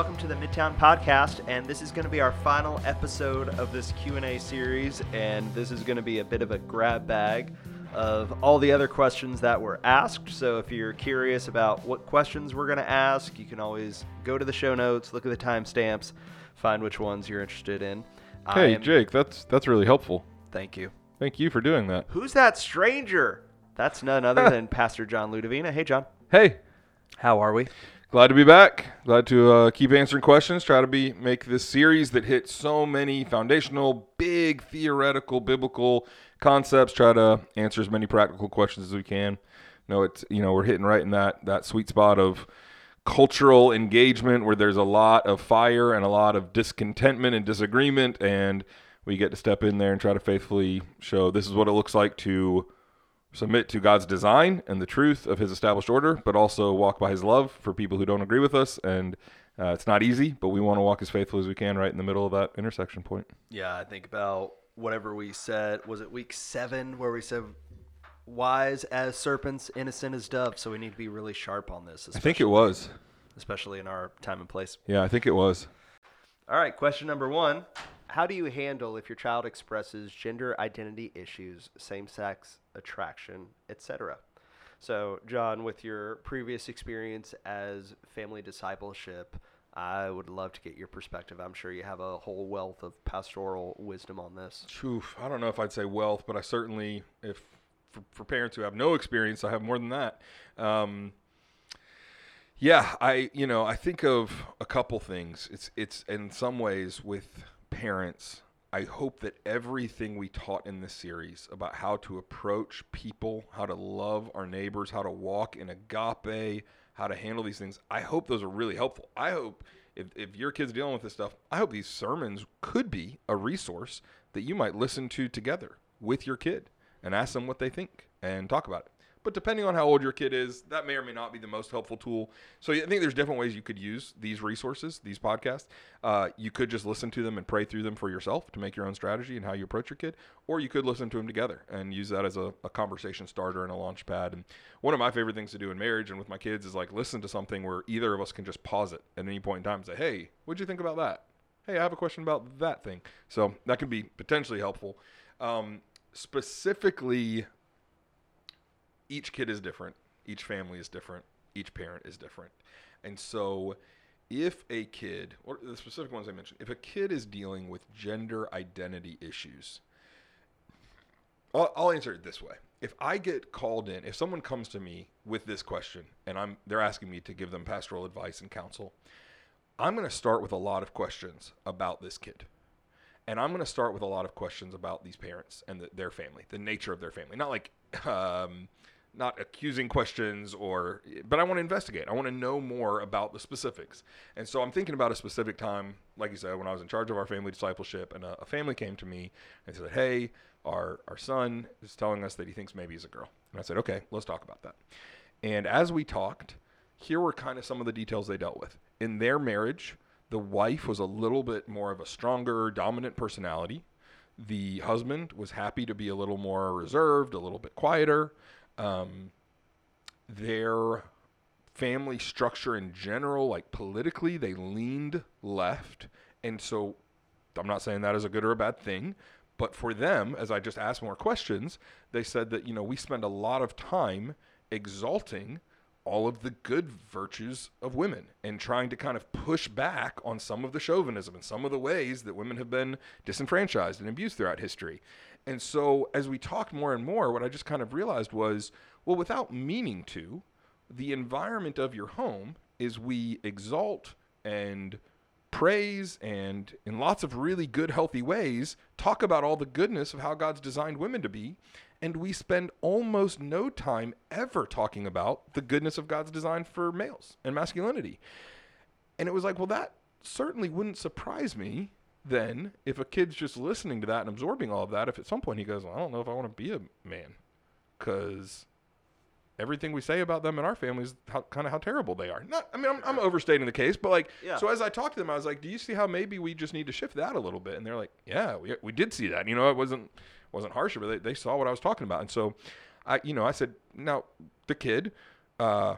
welcome to the Midtown Podcast, and this is going to be our final episode of this Q and A series, and this is going to be a bit of a grab bag of all the other questions that were asked. So if you're curious about what questions we're going to ask, you can always go to the show notes, look at the timestamps, find which ones you're interested in. Hey, am- Jake, that's that's really helpful. Thank you. Thank you for doing that. Who's that stranger? That's none other than Pastor John Ludovina. Hey, John. Hey, How are we? Glad to be back. Glad to uh, keep answering questions. Try to be make this series that hits so many foundational, big theoretical, biblical concepts. Try to answer as many practical questions as we can. No, it's you know we're hitting right in that that sweet spot of cultural engagement where there's a lot of fire and a lot of discontentment and disagreement and we get to step in there and try to faithfully show this is what it looks like to submit to God's design and the truth of His established order, but also walk by His love for people who don't agree with us. And uh, it's not easy, but we want to walk as faithful as we can right in the middle of that intersection point. Yeah, I think about whatever we said. Was it week seven where we said wise as serpents, innocent as doves? So we need to be really sharp on this, I think it was. especially in our time and place. Yeah, I think it was. All right, question number one. How do you handle if your child expresses gender identity issues, same sex attraction, etc.? So, John, with your previous experience as family discipleship, I would love to get your perspective. I'm sure you have a whole wealth of pastoral wisdom on this. Oof, I don't know if I'd say wealth, but I certainly, if for, for parents who have no experience, I have more than that. Um, yeah, I you know I think of a couple things. It's it's in some ways with parents. I hope that everything we taught in this series about how to approach people, how to love our neighbors, how to walk in agape, how to handle these things, I hope those are really helpful. I hope if, if your kid's dealing with this stuff, I hope these sermons could be a resource that you might listen to together with your kid and ask them what they think and talk about it. But depending on how old your kid is, that may or may not be the most helpful tool. So I think there's different ways you could use these resources, these podcasts. Uh, you could just listen to them and pray through them for yourself to make your own strategy and how you approach your kid, or you could listen to them together and use that as a, a conversation starter and a launch pad. And one of my favorite things to do in marriage and with my kids is like listen to something where either of us can just pause it at any point in time and say, "Hey, what'd you think about that?" Hey, I have a question about that thing. So that can be potentially helpful. Um, specifically each kid is different, each family is different, each parent is different. And so if a kid, or the specific ones I mentioned, if a kid is dealing with gender identity issues, I'll, I'll answer it this way. If I get called in, if someone comes to me with this question and I'm they're asking me to give them pastoral advice and counsel, I'm going to start with a lot of questions about this kid. And I'm going to start with a lot of questions about these parents and the, their family, the nature of their family. Not like, um, not accusing questions or, but I want to investigate. I want to know more about the specifics. And so I'm thinking about a specific time, like you said, when I was in charge of our family discipleship, and a, a family came to me and said, "Hey, our our son is telling us that he thinks maybe he's a girl." And I said, "Okay, let's talk about that." And as we talked, here were kind of some of the details they dealt with. In their marriage, the wife was a little bit more of a stronger, dominant personality. The husband was happy to be a little more reserved, a little bit quieter. Um, their family structure in general, like politically, they leaned left. And so I'm not saying that is a good or a bad thing, but for them, as I just asked more questions, they said that, you know, we spend a lot of time exalting all of the good virtues of women and trying to kind of push back on some of the chauvinism and some of the ways that women have been disenfranchised and abused throughout history. And so as we talked more and more, what I just kind of realized was, well, without meaning to, the environment of your home is we exalt and praise and in lots of really good healthy ways talk about all the goodness of how God's designed women to be and we spend almost no time ever talking about the goodness of God's design for males and masculinity. And it was like, well that certainly wouldn't surprise me then if a kid's just listening to that and absorbing all of that if at some point he goes, well, I don't know if I want to be a man cuz everything we say about them in our family is how, kind of how terrible they are. Not, I mean, I'm, I'm overstating the case, but like, Yeah. so as I talked to them, I was like, "Do you see how maybe we just need to shift that a little bit?" And they're like, "Yeah, we, we did see that. You know, it wasn't wasn't harsher, but they, they saw what I was talking about." And so, I, you know, I said, "Now, the kid, uh,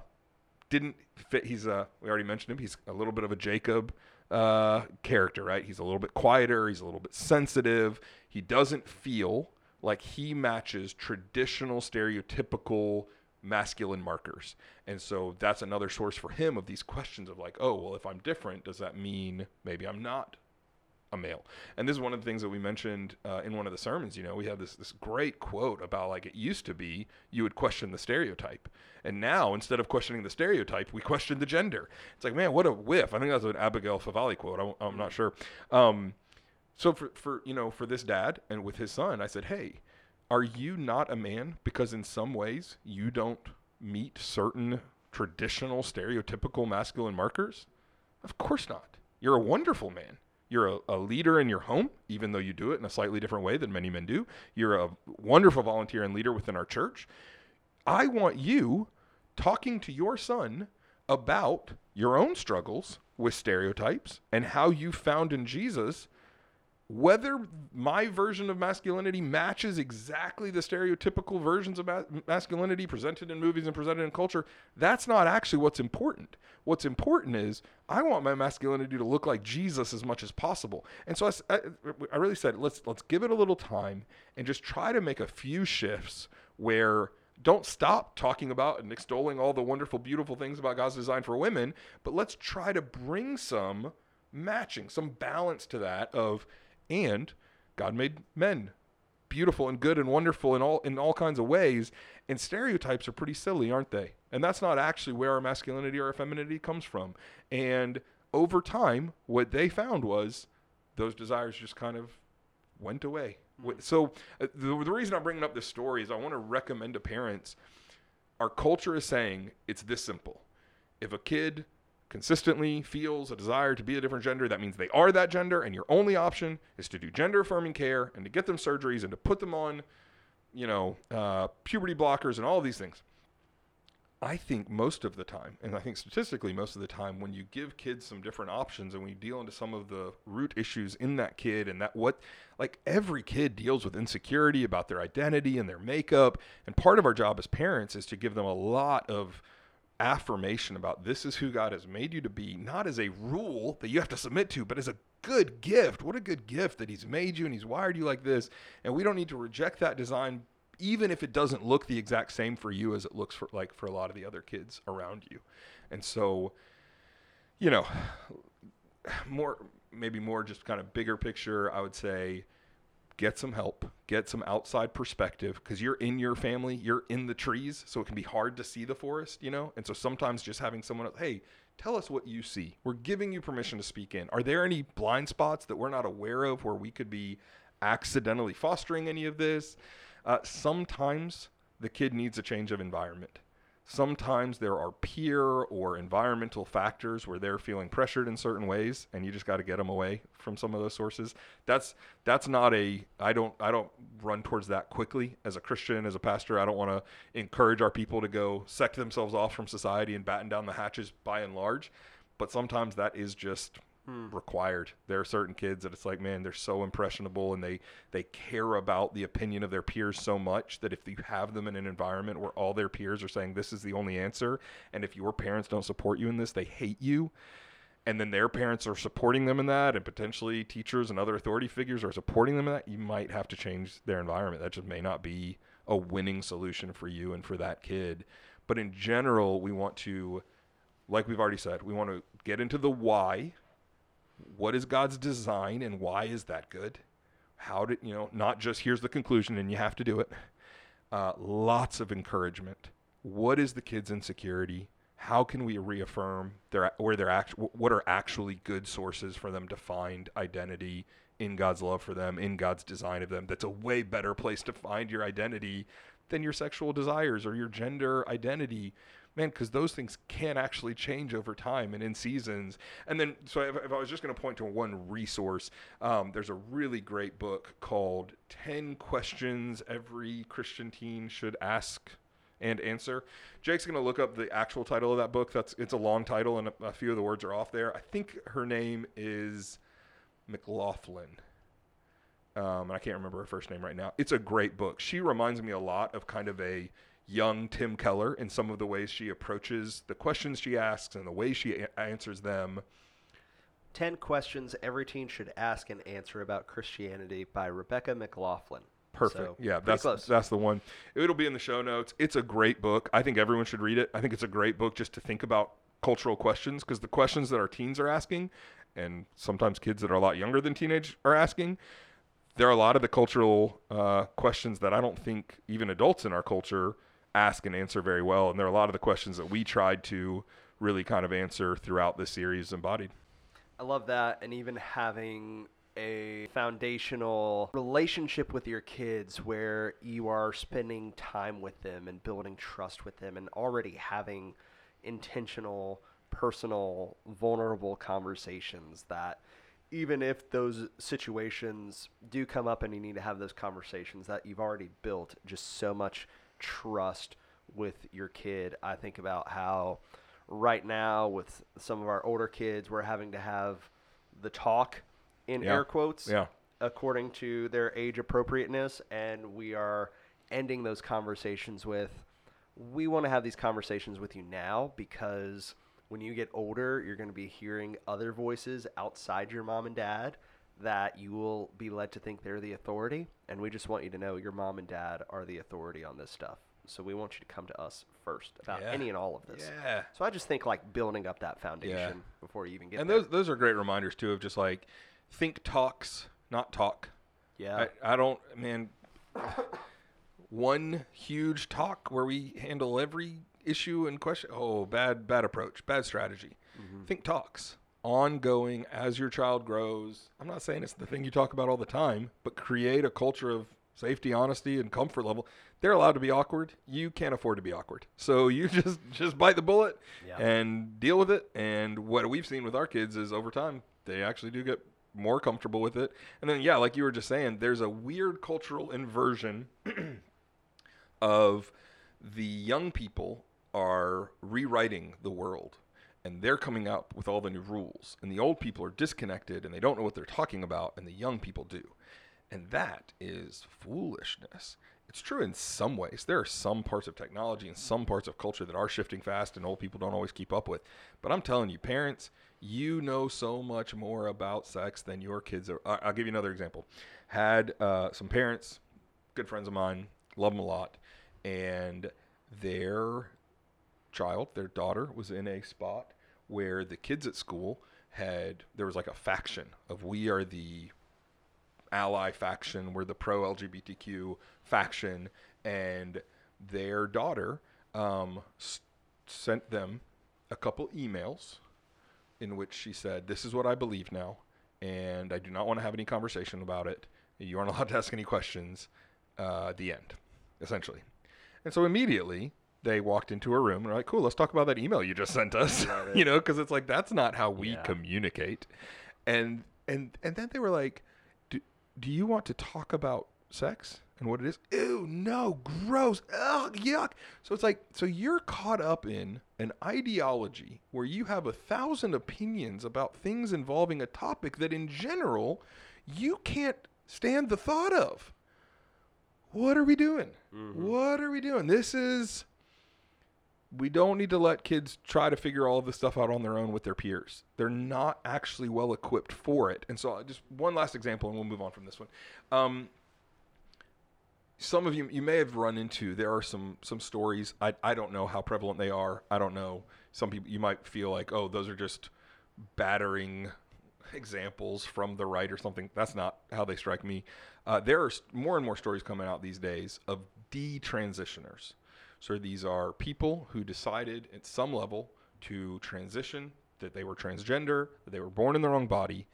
didn't fit. He's a we already mentioned him. He's a little bit of a Jacob uh, character, right? He's a little bit quieter. He's a little bit sensitive. He doesn't feel like he matches traditional stereotypical masculine markers. And so that's another source for him of these questions of like, oh, well, if I'm different, does that mean maybe I'm not a male? And this is one of the things that we mentioned uh, in one of the sermons. You know, we have this this great quote about like it used to be you would question the stereotype, and now instead of questioning the stereotype, we question the gender. It's like, man, what a whiff! I think that's an Abigail Favale quote. I, am not sure. Um, so for for you know for this dad and with his son, I said, hey, are you not a man because in some ways you don't meet certain traditional stereotypical masculine markers? Of course not. You're a wonderful man. You're a, a, leader in your home, even though you do it in a slightly different way than many men do. You're a wonderful volunteer and leader within our church. I want you talking to your son about your own struggles with stereotypes and how you found in Jesus whether my version of masculinity matches exactly the stereotypical versions of ma- masculinity presented in movies and presented in culture, that's not actually what's important. What's important is I want my masculinity to look like Jesus as much as possible. And so I, I really said, let's let's give it a little time and just try to make a few shifts where don't stop talking about and extolling all the wonderful, beautiful things about God's design for women, but let's try to bring some matching, some balance to that of and God made men beautiful and good and wonderful in all in all kinds of ways. And stereotypes are pretty silly, aren't they? And that's not actually where our masculinity or our femininity comes from. And over time, what they found was those desires just kind of went away. Mm-hmm. So uh, the, the reason I'm bringing up this story is I want to recommend to parents. Our culture is saying it's this simple. If a kid consistently feels a desire to be a different gender, that means they are that gender, and your only option is to do gender affirming care and to get them surgeries and to put them on, you know, uh, puberty blockers and all of these things. I think most of the time, and I think statistically most of the time, when you give kids some different options and we deal into some of the root issues in that kid and that what, like every kid deals with insecurity about their identity and their makeup. And part of our job as parents is to give them a lot of affirmation about this is who God has made you to be, not as a rule that you have to submit to, but as a good gift. What a good gift that He's made you and He's wired you like this. And we don't need to reject that design, even if it doesn't look the exact same for you as it looks for like for a lot of the other kids around you. And so, you know, more maybe more just kind of bigger picture, I would say get some help, get some outside perspective because you're in your family, you're in the trees, so it can be hard to see the forest, you know? And so sometimes just having someone, hey, tell us what you see. We're giving you permission to speak in. Are there any blind spots that we're not aware of where we could be accidentally fostering any of this? Uh, sometimes the kid needs a change of environment. Sometimes there are peer or environmental factors where they're feeling pressured in certain ways, and you just got to get them away from some of those sources. That's that's not a I don't I don't run towards that quickly as a Christian as a pastor. I don't want to encourage our people to go sect themselves off from society and batten down the hatches by and large, but sometimes that is just hmm. required. There are certain kids that it's like, man, they're so impressionable and they they care about the opinion of their peers so much that if you have them in an environment where all their peers are saying this is the only answer, and if your parents don't support you in this, they hate you. And then their parents are supporting them in that, and potentially teachers and other authority figures are supporting them in that. You might have to change their environment. That just may not be a winning solution for you and for that kid. But in general, we want to, like we've already said, we want to get into the why what is God's design and why is that good? How did, you know, not just here's the conclusion and you have to do it. Uh, lots of encouragement. What is the kid's insecurity? How can we reaffirm their where they're act, what are actually good sources for them to find identity in God's love for them, in God's design of them? That's a way better place to find your identity than your sexual desires or your gender identity man, because those things can actually change over time and in seasons. And then, so if, if I was just going to point to one resource, um, there's a really great book called 10 Questions Every Christian Teen Should Ask and answer. Jake's going to look up the actual title of that book. That's it's a long title and a, a, few of the words are off there. I think her name is McLaughlin. Um, and I can't remember her first name right now. It's a great book. She reminds me a lot of kind of a young Tim Keller in some of the ways she approaches the questions she asks and the way she a- answers them. 10 Questions Every Teen Should Ask and Answer About Christianity by Rebecca McLaughlin. Perfect. So, yeah, that's close. that's the one. It'll be in the show notes. It's a great book. I think everyone should read it. I think it's a great book just to think about cultural questions because the questions that our teens are asking, and sometimes kids that are a lot younger than teenage are asking, there are a lot of the cultural uh, questions that I don't think even adults in our culture ask and answer very well, and there are a lot of the questions that we tried to really kind of answer throughout this series embodied. I love that. And even having a foundational relationship with your kids where you are spending time with them and building trust with them and already having intentional, personal, vulnerable conversations that even if those situations do come up and you need to have those conversations that you've already built just so much trust with your kid. I think about how right now with some of our older kids we're having to have the talk in Yeah. air quotes Yeah. according to their age appropriateness and we are ending those conversations with we want to have these conversations with you now because when you get older you're going to be hearing other voices outside your mom and dad that you will be led to think they're the authority and we just want you to know your mom and dad are the authority on this stuff so we want you to come to us first about Yeah. any and all of this Yeah. so i just think like building up that foundation before you even get and there. those those are great reminders too of just like think talks, not talk. yeah I, I don't man one huge talk where we handle every issue and question oh bad bad approach bad strategy mm-hmm. think talks ongoing as your child grows. I'm not saying it's the thing you talk about all the time but create a culture of safety honesty and comfort level. They're allowed to be awkward. You can't afford to be awkward. So you just just bite the bullet Yeah. and deal with it. And what we've seen with our kids is over time they actually do get more comfortable with it. And then yeah like you were just saying there's a weird cultural inversion of the young people are rewriting the world and they're coming up with all the new rules and the old people are disconnected and they don't know what they're talking about and the young people do. And that is foolishness. It's true in some ways. There are some parts of technology and some parts of culture that are shifting fast and old people don't always keep up with. But i'm telling you parents you know so much more about sex than your kids are. I'll give you another example. Had uh, some parents good friends of mine love them a lot and their child, their daughter, was in a spot where the kids at school had there was like a faction of we are the ally faction, we're the pro LGBTQ faction, and their daughter um, s- sent them a couple emails in which she said, "This is what I believe now, and I do not want to have any conversation about it. You aren't allowed to ask any questions." Uh, the end, essentially. And so immediately they walked into a room and were like, "Cool, let's talk about that email you just sent us." You know, because it's like that's not how we Yeah. communicate. And and and then they were like, "Do do you want to talk about sex and what it is?" Ew, no, gross. Ugh, yuck. So it's like, so you're caught up in an ideology where you have a thousand opinions about things involving a topic that, in general, you can't stand the thought of what are we doing? Mm-hmm. What are we doing? This is. We don't need to let kids try to figure all of this stuff out on their own with their peers. They're not actually well equipped for it. And so, uh, just one last example, and we'll move on from this one. Um, some of you you may have run into there are some some stories I, I don't know how prevalent they are i don't know some people you might feel like oh those are just battering examples from the right or something that's not how they strike me uh, there are more and more stories coming out these days of detransitioners so these are people who decided at some level to transition that they were transgender that they were born in the wrong body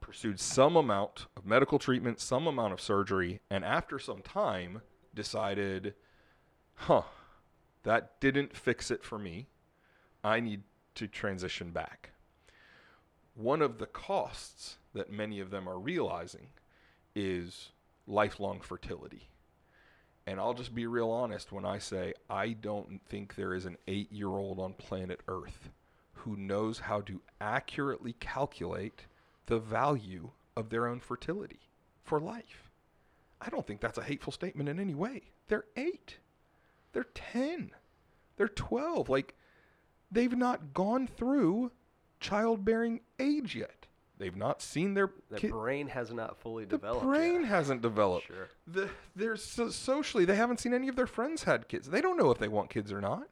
pursued some amount of medical treatment, some amount of surgery, and after some time decided, huh, that didn't fix it for me. I need to transition back. One of the costs that many of them are realizing is lifelong fertility. And I'll just be real honest when I say I don't think there is an eight year old on planet Earth who knows how to accurately calculate the value of their own fertility for life. I don't think that's a hateful statement in any way. They're eight. they're 10. They're 12. Like they've not gone through childbearing age yet. They've not seen their The kid- brain has not fully the developed. The brain yet. hasn't developed. Sure. The they're so, socially they haven't seen any of their friends had kids. They don't know if they want kids or not.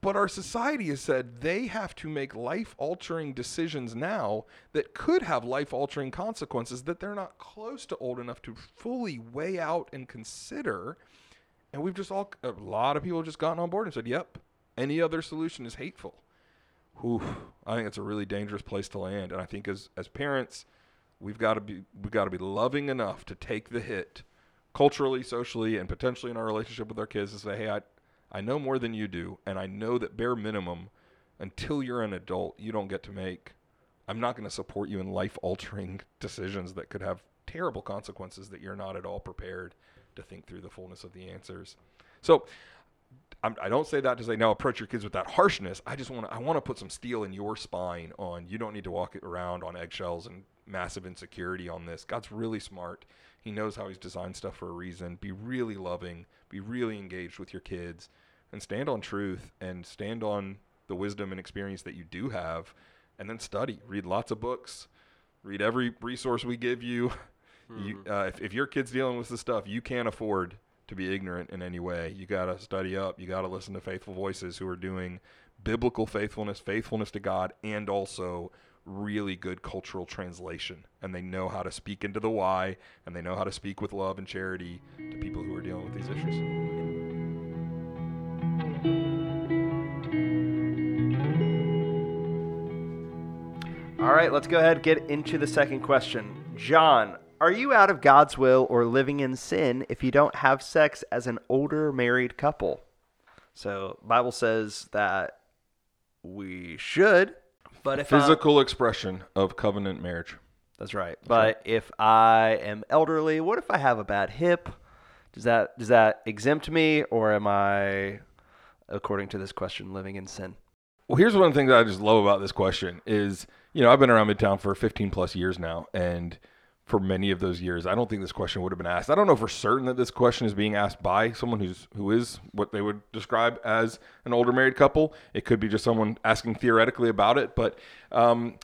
But our society has said they have to make life altering decisions now that could have life altering consequences that they're not close to old enough to fully weigh out and consider. And we've just all, a lot of people have just gotten on board and said, yep, any other solution is hateful. Oof, I think it's a really dangerous place to land. And I think as, as parents, we've got to be we've got to be loving enough to take the hit culturally, socially, and potentially in our relationship with our kids to say, hey, I, I know more than you do, and I know that bare minimum, until you're an adult, you don't get to make. I'm not going to support you in life altering decisions that could have terrible consequences that you're not at all prepared to think through the fullness of the answers. So I'm, I don't say that to say now approach your kids with that harshness. I just want to I want to put some steel in your spine on you don't need to walk around on eggshells and massive insecurity on this. God's really smart. He knows how he's designed stuff for a reason. Be really loving, be really engaged with your kids and stand on truth and stand on the wisdom and experience that you do have and then study. Read lots of books. Read every resource we give you. You, uh, if, if your kid's dealing with this stuff, you can't afford to be ignorant in any way. You got to study up. You got to listen to faithful voices who are doing biblical faithfulness, faithfulness to God, and also really good cultural translation. And they know how to speak into the why, and they know how to speak with love and charity to people who are dealing with these issues. All right, let's go ahead get into the second question. John, are you out of God's will or living in sin if you don't have sex as an older married couple? So, Bible says that we should, but if I'm- Physical expression of covenant marriage. That's right. But if I am elderly, what if I have a bad hip? Does that does that exempt me or am I according to this question living in sin? Well, here's one of the things I just love about this question is, you know, I've been around Midtown for 15 plus years now, and for many of those years, I don't think this question would have been asked. I don't know for certain that this question is being asked by someone who's who is what they would describe as an older married couple. It could be just someone asking theoretically about it, but um,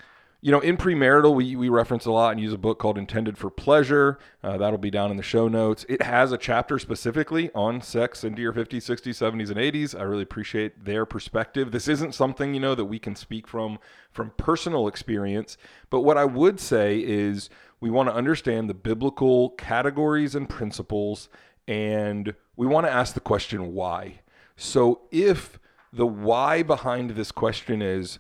you know, in premarital, we, we reference a lot and use a book called Intended for Pleasure. Uh, that'll be down in the show notes. It has a chapter specifically on sex into your 50s, 60s, 70s, and 80s. I really appreciate their perspective. This isn't something, you know, that we can speak from from personal experience. But what I would say is we want to understand the biblical categories and principles, and we want to ask the question why. So if the why behind this question is,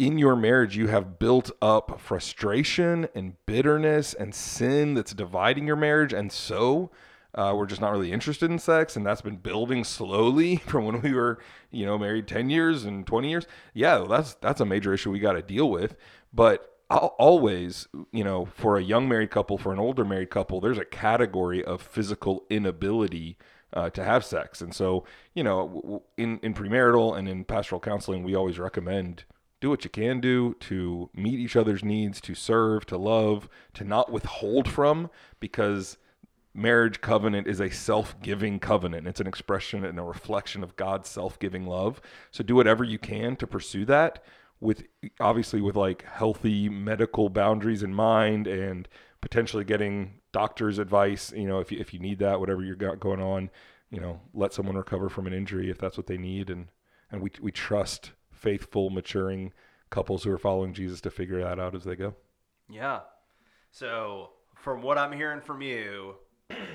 in your marriage you have built up frustration and bitterness and sin that's dividing your marriage. And so uh, we're just not really interested in sex. And that's been building slowly from when we were you know married 10 years and 20 years. Yeah that's that's a major issue we got to deal with. But I'll always you know for a young married couple for an older married couple there's a category of physical inability uh, to have sex. And so you know in in premarital and in pastoral counseling we always recommend do what you can do to meet each other's needs, to serve, to love, to not withhold from, because marriage covenant is a self-giving covenant. It's an expression and a reflection of God's self-giving love. So do whatever you can to pursue that with obviously with like healthy medical boundaries in mind and potentially getting doctor's advice, you know, if you, if you need that, whatever you got going on, you know, let someone recover from an injury if that's what they need and and we we trust faithful maturing couples who are following Jesus to figure that out as they go. Yeah. So, from what I'm hearing from you,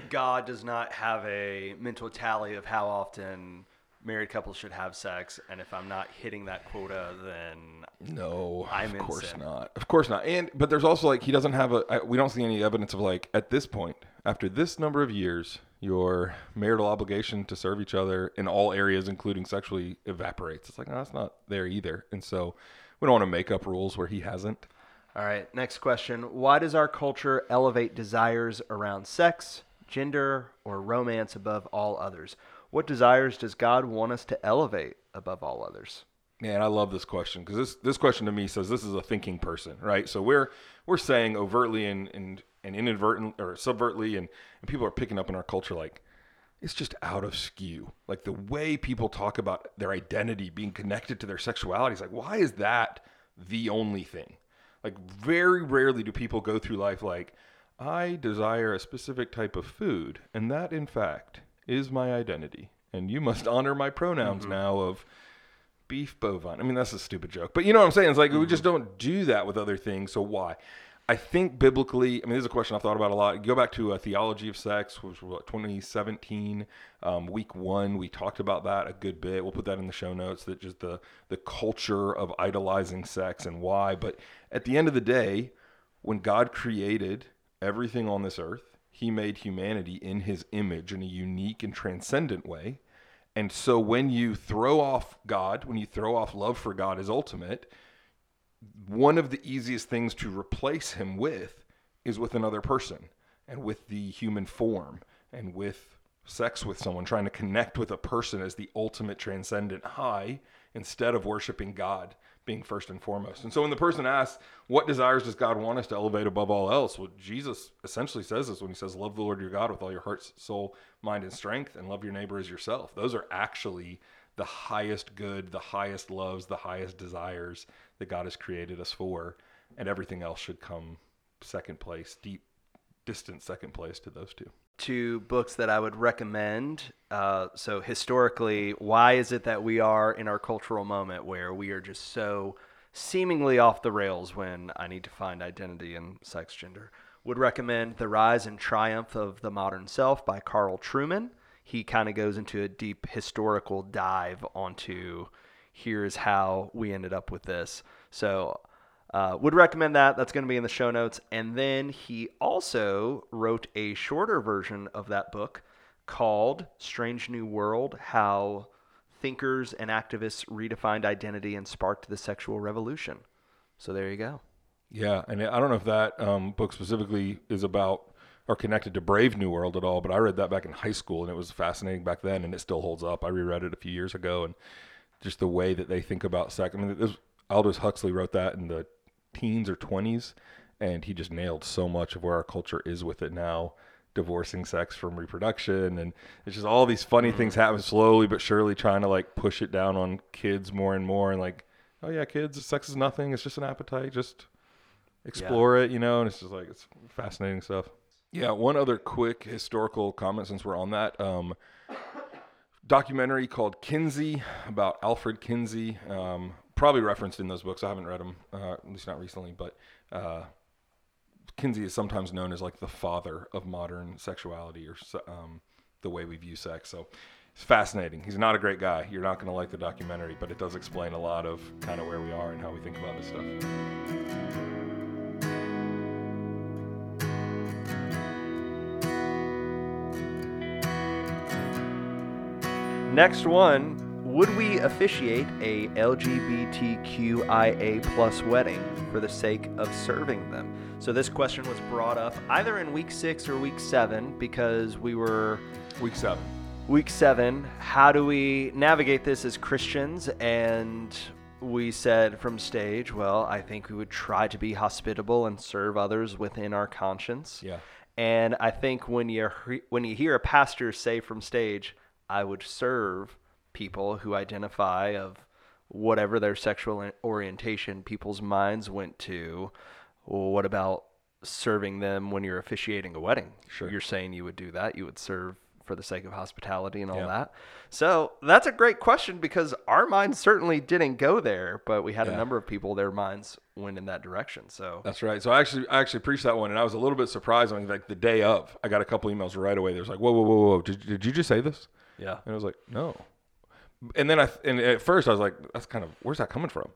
God does not have a mental tally of how often married couples should have sex, and if I'm not hitting that quota, then No, I'm of course sin. not. Of course not. And but there's also like he doesn't have a. I, we don't see any evidence of like at this point after this number of years, your marital obligation to serve each other in all areas, including sexually, evaporates. It's like no, that's not there either. And so we don't want to make up rules where he hasn't. All right, next question. Why does our culture elevate desires around sex, gender, or romance above all others? What desires does God want us to elevate above all others? Man, I love this question because this this question to me says this is a thinking person, right? So we're we're saying overtly and and, and inadvertent or subvertly, and, and people are picking up in our culture like it's just out of skew. Like the way people talk about their identity being connected to their sexuality is like, why is that the only thing? Like, very rarely do people go through life like, I desire a specific type of food, and that, in fact, is my identity. And you must honor my pronouns mm-hmm. now of beef bovine. I mean, that's a stupid joke, but you know what I'm saying? It's like we mm-hmm. just don't do that with other things. So why? I think biblically, I mean, this is a question I've thought about a lot. Go back to a theology of sex, which was what, 2017, um, week one. We talked about that a good bit. We'll put that in the show notes. That just the the culture of idolizing sex and why. But at the end of the day, when God created everything on this earth, He made humanity in His image in a unique and transcendent way. And so when you throw off God, when you throw off love for God as ultimate, one of the easiest things to replace him with is with another person and with the human form and with sex with someone, trying to connect with a person as the ultimate transcendent high instead of worshiping God being first and foremost. And so when the person asks, What desires does God want us to elevate above all else? Well, Jesus essentially says this when he says, Love the Lord your God with all your heart, soul, mind, and strength, and love your neighbor as yourself. Those are actually the highest good, the highest loves, the highest desires that God has created us for. And everything else should come second place, deep, distant second place to those two. Two books that I would recommend. Uh, so, historically, why is it that we are in our cultural moment where we are just so seemingly off the rails when I need to find identity and sex gender? Would recommend The Rise and Triumph of the Modern Self by Carl Trueman. He kind of goes into a deep historical dive onto here's how we ended up with this. So, uh, would recommend that. That's going to be in the show notes. And then he also wrote a shorter version of that book called Strange New World How Thinkers and Activists Redefined Identity and Sparked the Sexual Revolution. So there you go. Yeah. And I don't know if that um, book specifically is about or connected to Brave New World at all, but I read that back in high school and it was fascinating back then and it still holds up. I reread it a few years ago and just the way that they think about sex. I mean, this, Aldous Huxley wrote that in the teens or 20s and he just nailed so much of where our culture is with it now divorcing sex from reproduction and it's just all these funny mm. things happen slowly but surely trying to like push it down on kids more and more and like oh yeah kids sex is nothing it's just an appetite just explore yeah. it you know and it's just like it's fascinating stuff yeah one other quick historical comment since we're on that um, documentary called kinsey about alfred kinsey um, probably referenced in those books. I haven't read them, uh, at least not recently, but uh, Kinsey is sometimes known as like the father of modern sexuality or um, the way we view sex. So it's fascinating. He's not a great guy. You're not going to like the documentary, but it does explain a lot of kind of where we are and how we think about this stuff. Next one would we officiate a LGBTQIA plus wedding for the sake of serving them? So this question was brought up either in week six or week seven because we were week seven. Week seven. How do we navigate this as Christians? And we said from stage, well, I think we would try to be hospitable and serve others within our conscience. Yeah. And I think when you when you hear a pastor say from stage, I would serve people who identify of whatever their sexual orientation, people's minds went to, well, what about serving them when you're officiating a wedding? Sure. You're saying you would do that. You would serve for the sake of hospitality and all yeah. that. So that's a great question because our minds certainly didn't go there, but we had yeah. a number of people their minds went in that direction. So that's right. So I actually I actually preached that one, and I was a little bit surprised. I mean, like the day of, I got a couple emails right away. There's like, whoa, whoa, whoa, whoa, did, did you just say this? Yeah. And I was like, no and then I and at first I was like, that's kind of where's that coming from?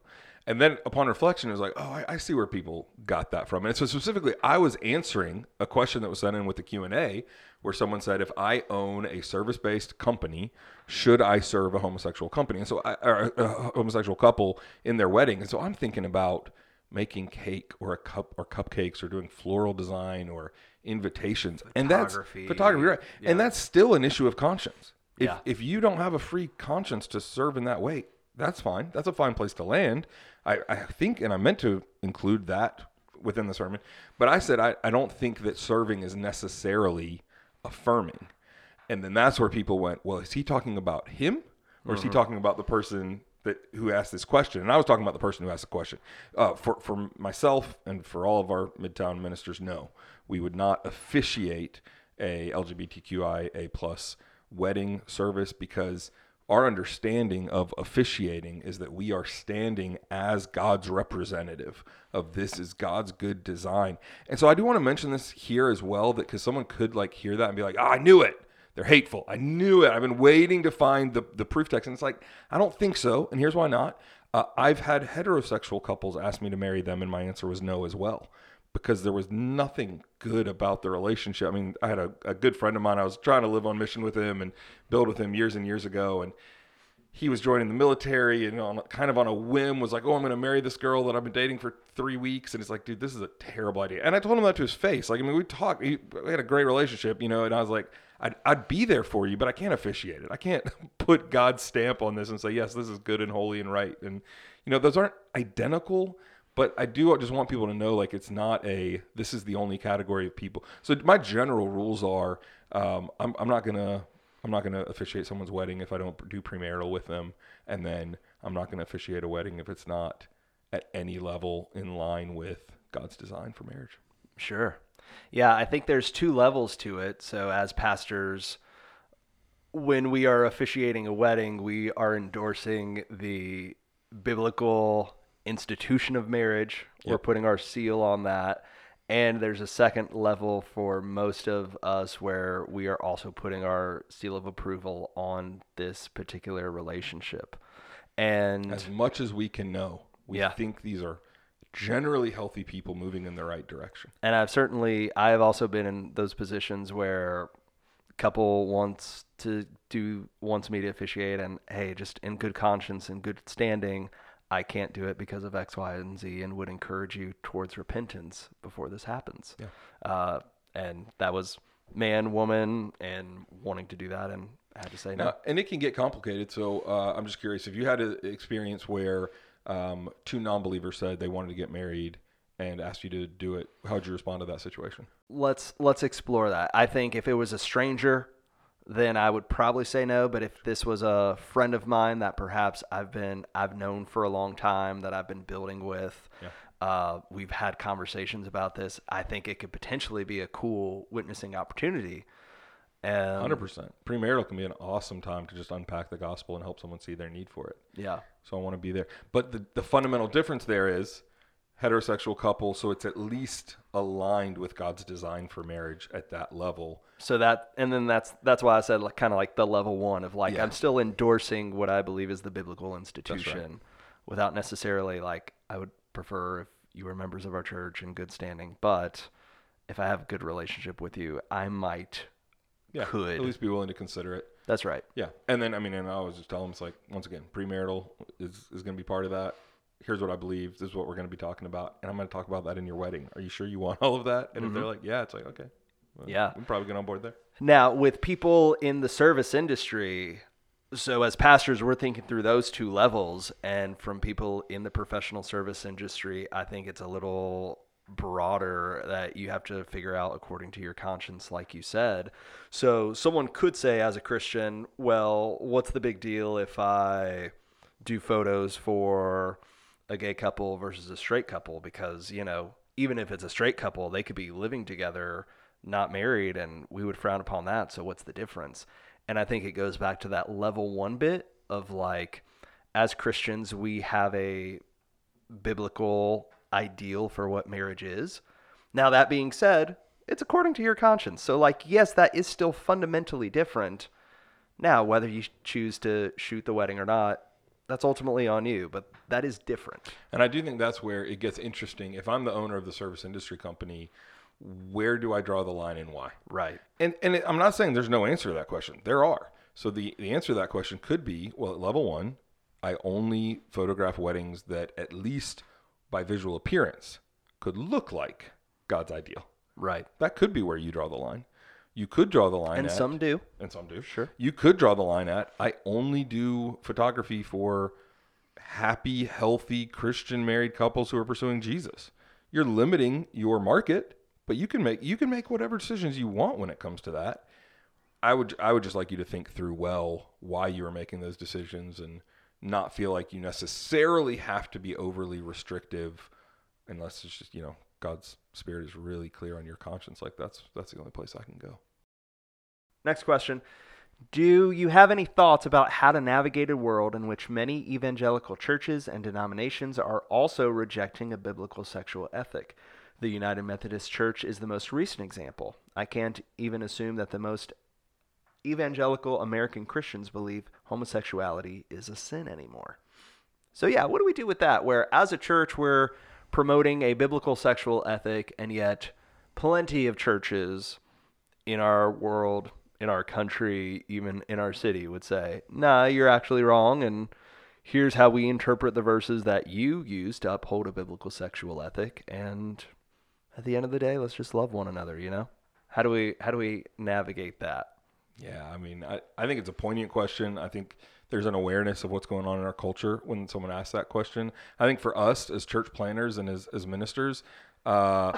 And then upon reflection, it was like, oh, I, I, see where people got that from. And so specifically, I was answering a question that was sent in with the Q and A, where someone said, if I own a service-based company, should I serve a homosexual company? And so, I, or uh, a homosexual couple in their wedding. And so, I'm thinking about making cake or a cup or cupcakes or doing floral design or invitations, and that's photography, right? Yeah. And that's still an issue of conscience. If, yeah. if you don't have a free conscience to serve in that way, that's fine. That's a fine place to land. I, I think, and I meant to include that within the sermon, but I said I, I don't think that serving is necessarily affirming. And then that's where people went, well, is he talking about him or is he talking about the person that who asked this question? And I was talking about the person who asked the question. Uh, for for myself and for all of our midtown ministers, no, we would not officiate a LGBTQIA plus wedding service because our understanding of officiating is that we are standing as God's representative of this is God's good design. And so I do want to mention this here as well that because someone could like hear that and be like, oh, I knew it. They're hateful. I knew it. I've been waiting to find the, the proof text. And it's like, I don't think so. And here's why not. Uh, I've had heterosexual couples ask me to marry them, and my answer was no as well because there was nothing good about the relationship. I mean, I had a, a good friend of mine. I was trying to live on mission with him and build with him years and years ago. And he was joining the military and on kind of on a whim was like, "Oh, I'm going to marry this girl that I've been dating for three weeks," and it's like, "Dude, this is a terrible idea." And I told him that to his face. Like, I mean, we talked, we had a great relationship, you know, and I was like, "I'd, I'd be there for you, but I can't officiate it. I can't put God's stamp on this and say, yes, this is good and holy and right." And you know, those aren't identical, but I do just want people to know, like, it's not a this is the only category of people. So my general rules are, um, I'm, I'm not gonna I'm not to officiate someone's wedding if I don't do premarital with them, and then I'm not to officiate a wedding if it's not at any level in line with God's design for marriage. Sure. Yeah, I think there's two levels to it. So as pastors, when we are officiating a wedding, we are endorsing the biblical institution of marriage. We're putting our seal on that. And there's a second level for most of us where we are also putting our seal of approval on this particular relationship. And As much as we can know, we Yeah. think these are generally healthy people moving in the right direction. and I've certainly I have also been in those positions where a couple wants to do wants me to officiate and hey just in good conscience and good standing I can't do it because of X Y and Z and would encourage you towards repentance before this happens Yeah. uh, and that was man woman and wanting to do that and I had to say no and it can get complicated. So uh, I'm just curious if you had an experience where um, two non-believers said they wanted to get married and asked you to do it. How would you respond to that situation? let's let's explore that. I think if it was a stranger, then I would probably say no. But if this was a friend of mine that perhaps I've been I've known for a long time that I've been building with, Yeah. uh, we've had conversations about this. I think it could potentially be a cool witnessing opportunity. And Hundred percent. Premarital can be an awesome time to just unpack the gospel and help someone see their need for it. yeah, So I want to be there. But the, the fundamental difference there is heterosexual couple, so it's at least aligned with God's design for marriage at that level. so that and then that's that's why I said like kind of like the level one of like Yeah. I'm still endorsing what I believe is the biblical institution, right. without necessarily like I would prefer if you were members of our church in good standing, but if I have a good relationship with you, I might. Yeah, Could. at least be willing to consider it. That's right. Yeah, and then I mean, and I always just tell them it's like once again, premarital is is going to be part of that. Here's what I believe. This is what we're going to be talking about, and I'm going to talk about that in your wedding. Are you sure you want all of that? And if they're mm-hmm. like, yeah, it's like okay, well, Yeah. we probably get on board there. Now, with people in the service industry, so as pastors, we're thinking through those two levels. And from people in the professional service industry, I think it's a little broader that you have to figure out according to your conscience, like you said. So someone could say, as a Christian, well, what's the big deal if I do photos for a gay couple versus a straight couple? Because, you know, even if it's a straight couple, they could be living together not married and we would frown upon that. So what's the difference? And i think it goes back to that level one bit of like as christians we have a biblical ideal for what marriage is. Now that being said it's according to your conscience. So like yes that is still fundamentally different. Now whether you choose to shoot the wedding or not that's ultimately on you but that is different And I do think that's where it gets interesting. If I'm the owner of the service industry company, where do I draw the line and why? right And and it, I'm not saying there's no answer to that question. There are. So the the answer to that question could be, well, at level 1, I only photograph weddings that at least by visual appearance could look like God's ideal. right That could be where you draw the line. You could draw the line and at, some do and some do. Sure. You could draw the line at I only do photography for happy, healthy Christian married couples who are pursuing Jesus. You're limiting your market, but you can make you can make whatever decisions you want when it comes to that. I would I would just like you to think through well why you are making those decisions and not feel like you necessarily have to be overly restrictive unless it's just, you know, God's spirit is really clear on your conscience. Like that's that's the only place I can go. Next question. Do you have any thoughts about how to navigate a world in which many evangelical churches and denominations are also rejecting a biblical sexual ethic? The United Methodist Church is the most recent example. I can't even assume that the most evangelical American Christians believe homosexuality is a sin anymore. So, yeah, what do we do with that? Where as a church, we're promoting a biblical sexual ethic, and yet plenty of churches in our world, in our country, even in our city would say, nah, you're actually wrong. And here's how we interpret the verses that you use to uphold a biblical sexual ethic. And at the end of the day, let's just love one another, you know? How do we how do we navigate that? Yeah, I mean, I, I think it's a poignant question. I think there's an awareness of what's going on in our culture when someone asks that question. I think for us as church planners and as, as ministers, uh,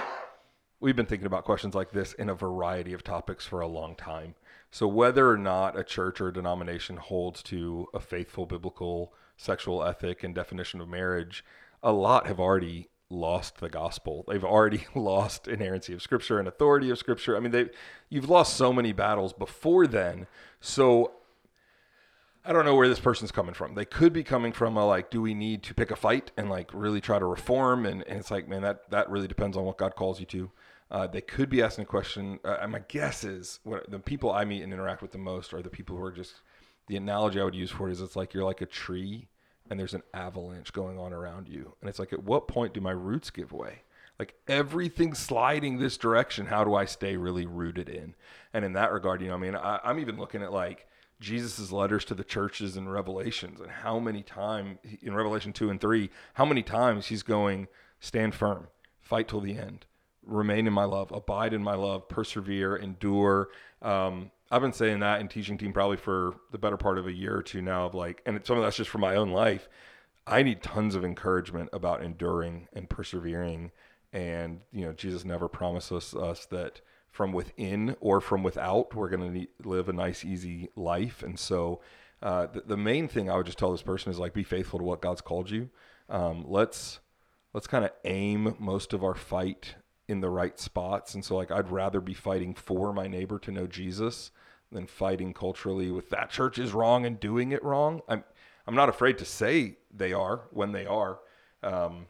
we've been thinking about questions like this in a variety of topics for a long time. So whether or not a church or a denomination holds to a faithful biblical sexual ethic and definition of marriage, a lot have already lost the gospel. They've already lost inerrancy of scripture and authority of scripture. I mean, they you've lost so many battles before then. So I don't know where this person's coming from. They could be coming from a like, do we need to pick a fight and like really try to reform? And, and it's like, man, that that really depends on what God calls you to. Uh, they could be asking a question. Uh, and my guess is what the people I meet and interact with the most are the people who are just. The analogy I would use for it is it's like you're like a tree and there's an avalanche going on around you. And it's like, at what point do my roots give way? Like everything's sliding this direction. How do I stay really rooted in? And in that regard, you know, I mean, I, I'm even looking at like Jesus' letters to the churches in Revelations and how many times in Revelation 2 and 3, how many times he's going, stand firm, fight till the end, remain in my love, abide in my love, persevere, endure. Um, I've been saying that in teaching team probably for the better part of a year or two now of like, and some of that's just for my own life. I need tons of encouragement about enduring and persevering. And, you know, Jesus never promised us, us that from within or from without, we're going to live a nice, easy life. And so, uh, the, the, main thing I would just tell this person is like, be faithful to what God's called you. Um, let's, let's kind of aim most of our fight in the right spots. And so, like, I'd rather be fighting for my neighbor to know Jesus than fighting culturally with that church is wrong and doing it wrong. I'm I'm not afraid to say they are when they are. Um,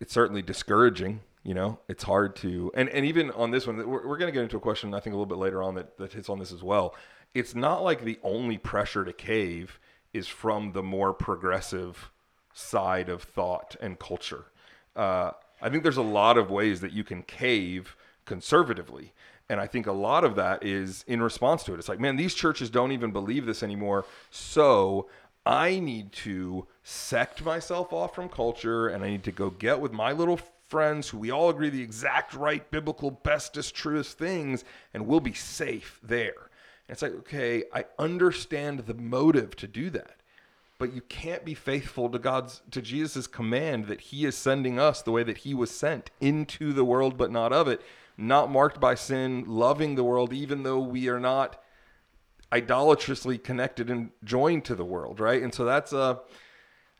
it's certainly discouraging. You know, it's hard to and and even on this one, we're, we're going to get into a question I think a little bit later on that that hits on this as well. It's not like the only pressure to cave is from the more progressive side of thought and culture. Uh, I think there's a lot of ways that you can cave conservatively. And I think a lot of that is in response to it. It's like, man, these churches don't even believe this anymore. So I need to sect myself off from culture and I need to go get with my little friends who we all agree the exact right biblical bestest truest things and we'll be safe there. And it's like, okay, I understand the motive to do that. But you can't be faithful to God's to Jesus' command that he is sending us the way that he was sent into the world but not of it not marked by sin, loving the world, even though we are not idolatrously connected and joined to the world, right? And so that's a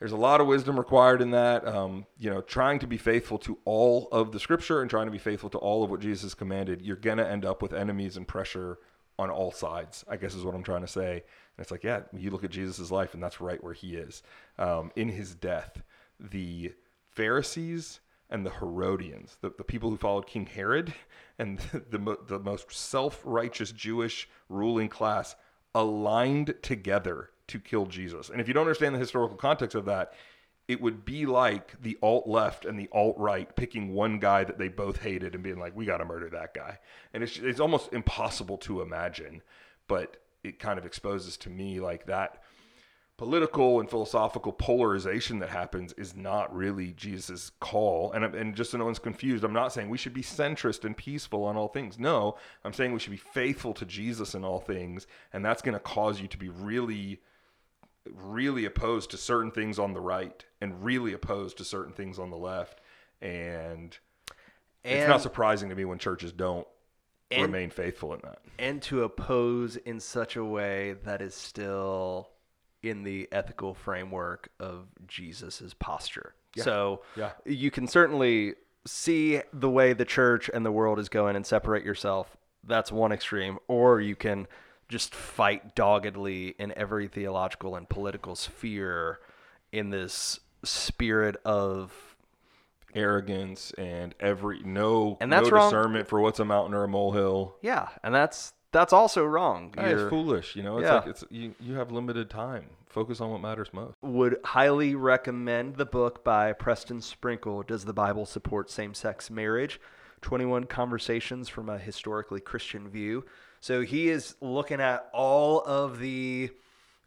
there's a lot of wisdom required in that. Um, you know, trying to be faithful to all of the Scripture and trying to be faithful to all of what Jesus commanded. You're gonna end up with enemies and pressure on all sides. I guess is what I'm trying to say. And it's like, yeah, you look at Jesus' life, and that's right where he is. Um, in his death, the Pharisees and the Herodians, the, the people who followed King Herod and the, the, the most self righteous Jewish ruling class, aligned together to kill Jesus. And if you don't understand the historical context of that, it would be like the alt left and the alt right picking one guy that they both hated and being like, we got to murder that guy. And it's, it's almost impossible to imagine, but it kind of exposes to me like that political and philosophical polarization that happens is not really Jesus' call. And, and just so no one's confused, I'm not saying we should be centrist and peaceful on all things. No, I'm saying we should be faithful to Jesus in all things. And that's going to cause you to be really, really opposed to certain things on the right and really opposed to certain things on the left. And, and it's not surprising to me when churches don't And- remain faithful in that. and to oppose in such a way that is still in the ethical framework of Jesus's posture. So Yeah. you can certainly see the way the church and the world is going and separate yourself. That's one extreme. Or you can just fight doggedly in every theological and political sphere in this spirit of Arrogance and every no And that's no wrong. discernment for what's a mountain or a molehill. yeah, and that's that's also wrong. Hey, it's You're- foolish, you know. It's Yeah. like it's you, you have limited time. Focus on what matters most. would highly recommend the book by Preston Sprinkle, Does the Bible Support Same Sex Marriage? 21 Conversations from a Historically Christian View. So he is looking at all of the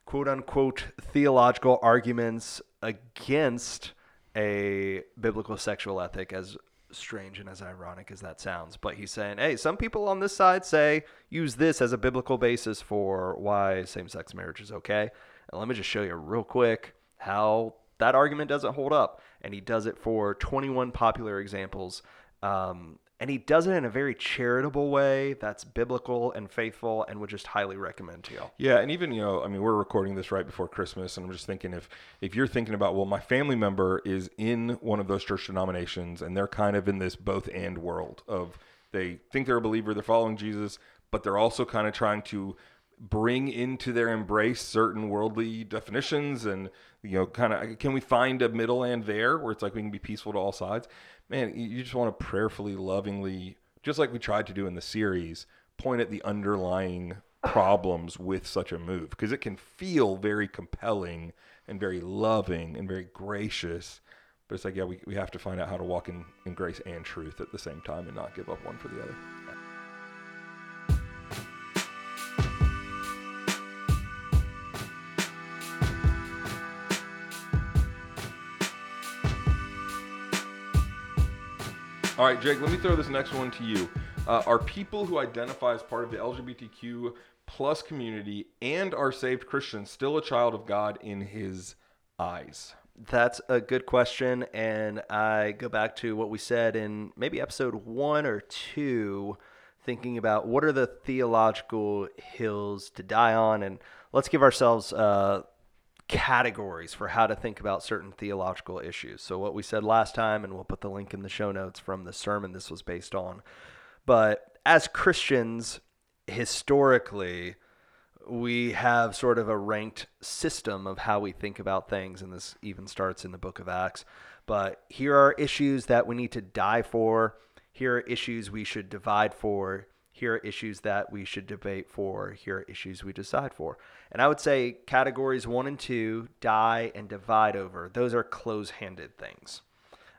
quote unquote theological arguments against a biblical sexual ethic, as strange and as ironic as that sounds. But he's saying, hey, some people on this side say use this as a biblical basis for why same sex marriage is okay. And let me just show you real quick how that argument doesn't hold up. And he does it for 21 popular examples. Um, and he does it in a very charitable way that's biblical and faithful and would just highly recommend to y'all. Yeah, and even you know, I mean, we're recording this right before Christmas, and I'm just thinking if if you're thinking about, well, my family member is in one of those church denominations, and they're kind of in this both and world of they think they're a believer, they're following Jesus, but they're also kind of trying to bring into their embrace certain worldly definitions and you know kind of can we find a middle land there where it's like we can be peaceful to all sides? Man you just want to prayerfully lovingly just like we tried to do in the series point at the underlying problems with such a move because it can feel very compelling and very loving and very gracious but it's like yeah we, we have to find out how to walk in, in grace and truth at the same time and not give up one for the other All right, Jake, let me throw this next one to you. Uh, are people who identify as part of the LGBTQ plus community and are saved Christians still a child of God in his eyes? That's a good question. And I go back to what we said in maybe episode one or two, thinking about what are the theological hills to die on. And let's give ourselves uh, categories for how to think about certain theological issues. So, what we said last time, and we'll put the link in the show notes from the sermon this was based on. But as Christians, historically, we have sort of a ranked system of how we think about things, and this even starts in the book of Acts. But here are issues that we need to die for. Here are issues we should divide for. Here are issues that we should debate for. Here are issues we decide for. And I would say categories one and two, die and divide over, those are close handed things.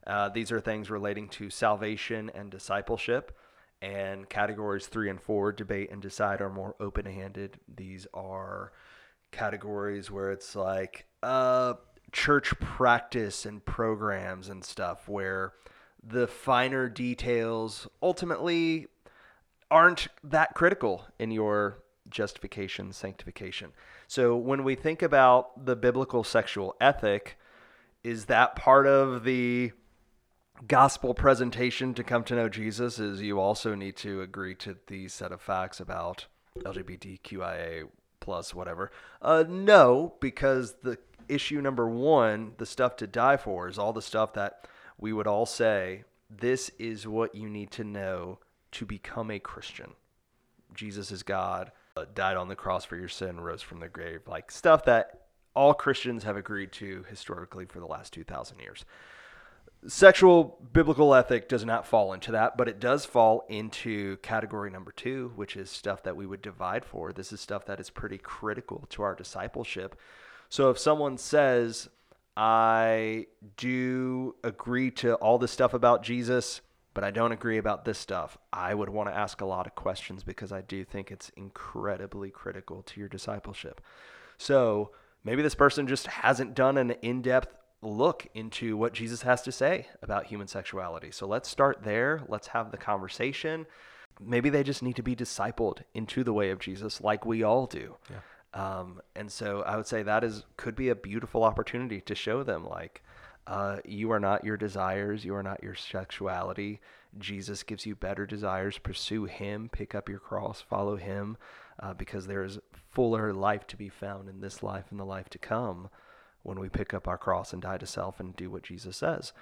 Uh, these are things relating to salvation and discipleship. And categories three and four, debate and decide, are more open handed. These are categories where it's like uh, church practice and programs and stuff, where the finer details ultimately aren't that critical in your justification, sanctification. So when we think about the biblical sexual ethic, is that part of the gospel presentation to come to know Jesus is you also need to agree to the set of facts about LGBTQIA plus whatever. Uh, no, because the issue number one, the stuff to die for, is all the stuff that we would all say this is what you need to know to become a Christian. Jesus is God, Uh, died on the cross for your sin, rose from the grave, like stuff that all Christians have agreed to historically for the last 2,000 years sexual biblical ethic does not fall into that, but it does fall into category number two, which is stuff that we would divide for. This is stuff that is pretty critical to our discipleship. So if someone says, I do agree to all this stuff about Jesus, but I don't agree about this stuff, I would want to ask a lot of questions because I do think it's incredibly critical to your discipleship. So maybe this person just hasn't done an in depth look into what Jesus has to say about human sexuality. So let's start there. Let's have the conversation. Maybe they just need to be discipled into the way of Jesus, like we all do. Yeah. Um, and so I would say that is could be a beautiful opportunity to show them like uh, you are not your desires, you are not your sexuality. Jesus gives you better desires. Pursue Him, pick up your cross, follow Him, uh, because there is fuller life to be found in this life and the life to come when we pick up our cross and die to self and do what Jesus says.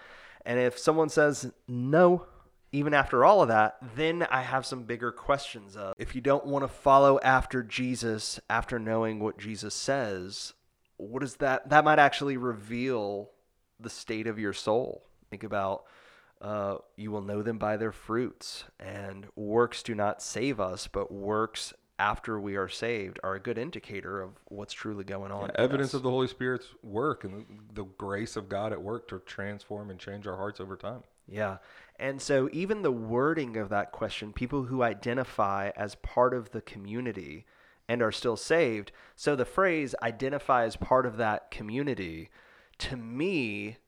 And if someone says no, even after all of that, then I have some bigger questions of if you don't want to follow after Jesus after knowing what Jesus says, what is that? That might actually reveal the state of your soul. Think about uh, you will know them by their fruits, and works do not save us, but works after we are saved are a good indicator of what's truly going on. Yeah, evidence us. of the Holy Spirit's work and the grace of God at work to transform and change our hearts over time. Yeah. And so, even the wording of that question, people who identify as part of the community and are still saved. So, the phrase identify as part of that community, to me,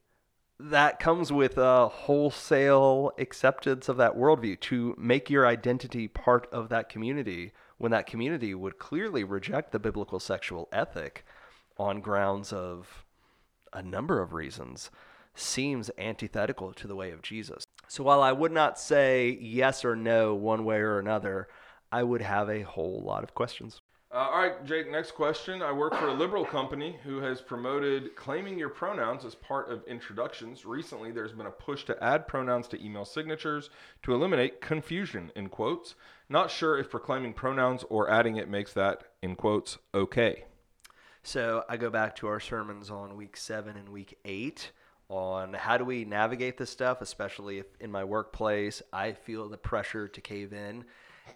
that comes with a wholesale acceptance of that worldview to make your identity part of that community when that community would clearly reject the biblical sexual ethic on grounds of a number of reasons seems antithetical to the way of Jesus. So while I would not say yes or no one way or another, I would have a whole lot of questions. Uh, all right, Jake, next question. I work for a liberal company who has promoted claiming your pronouns as part of introductions. Recently, there's been a push to add pronouns to email signatures to eliminate confusion, in quotes. Not sure if proclaiming pronouns or adding it makes that, in quotes, okay. So I go back to our sermons on week seven and week eight on how do we navigate this stuff, especially if in my workplace I feel the pressure to cave in.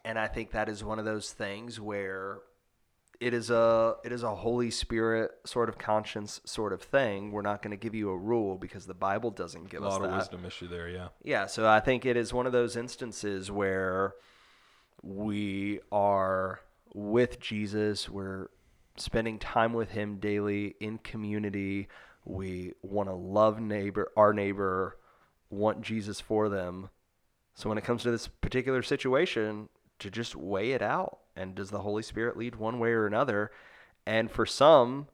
And I think that is one of those things where it is a it is a Holy Spirit sort of conscience sort of thing. We're not going to give you a rule because the Bible doesn't give us that. A lot of wisdom issue there, yeah. Yeah, so I think it is one of those instances where we are with Jesus, we're spending time with him daily in community we want to love neighbor our neighbor want jesus for them so when it comes to this particular situation to just weigh it out and does the holy spirit lead one way or another? And for some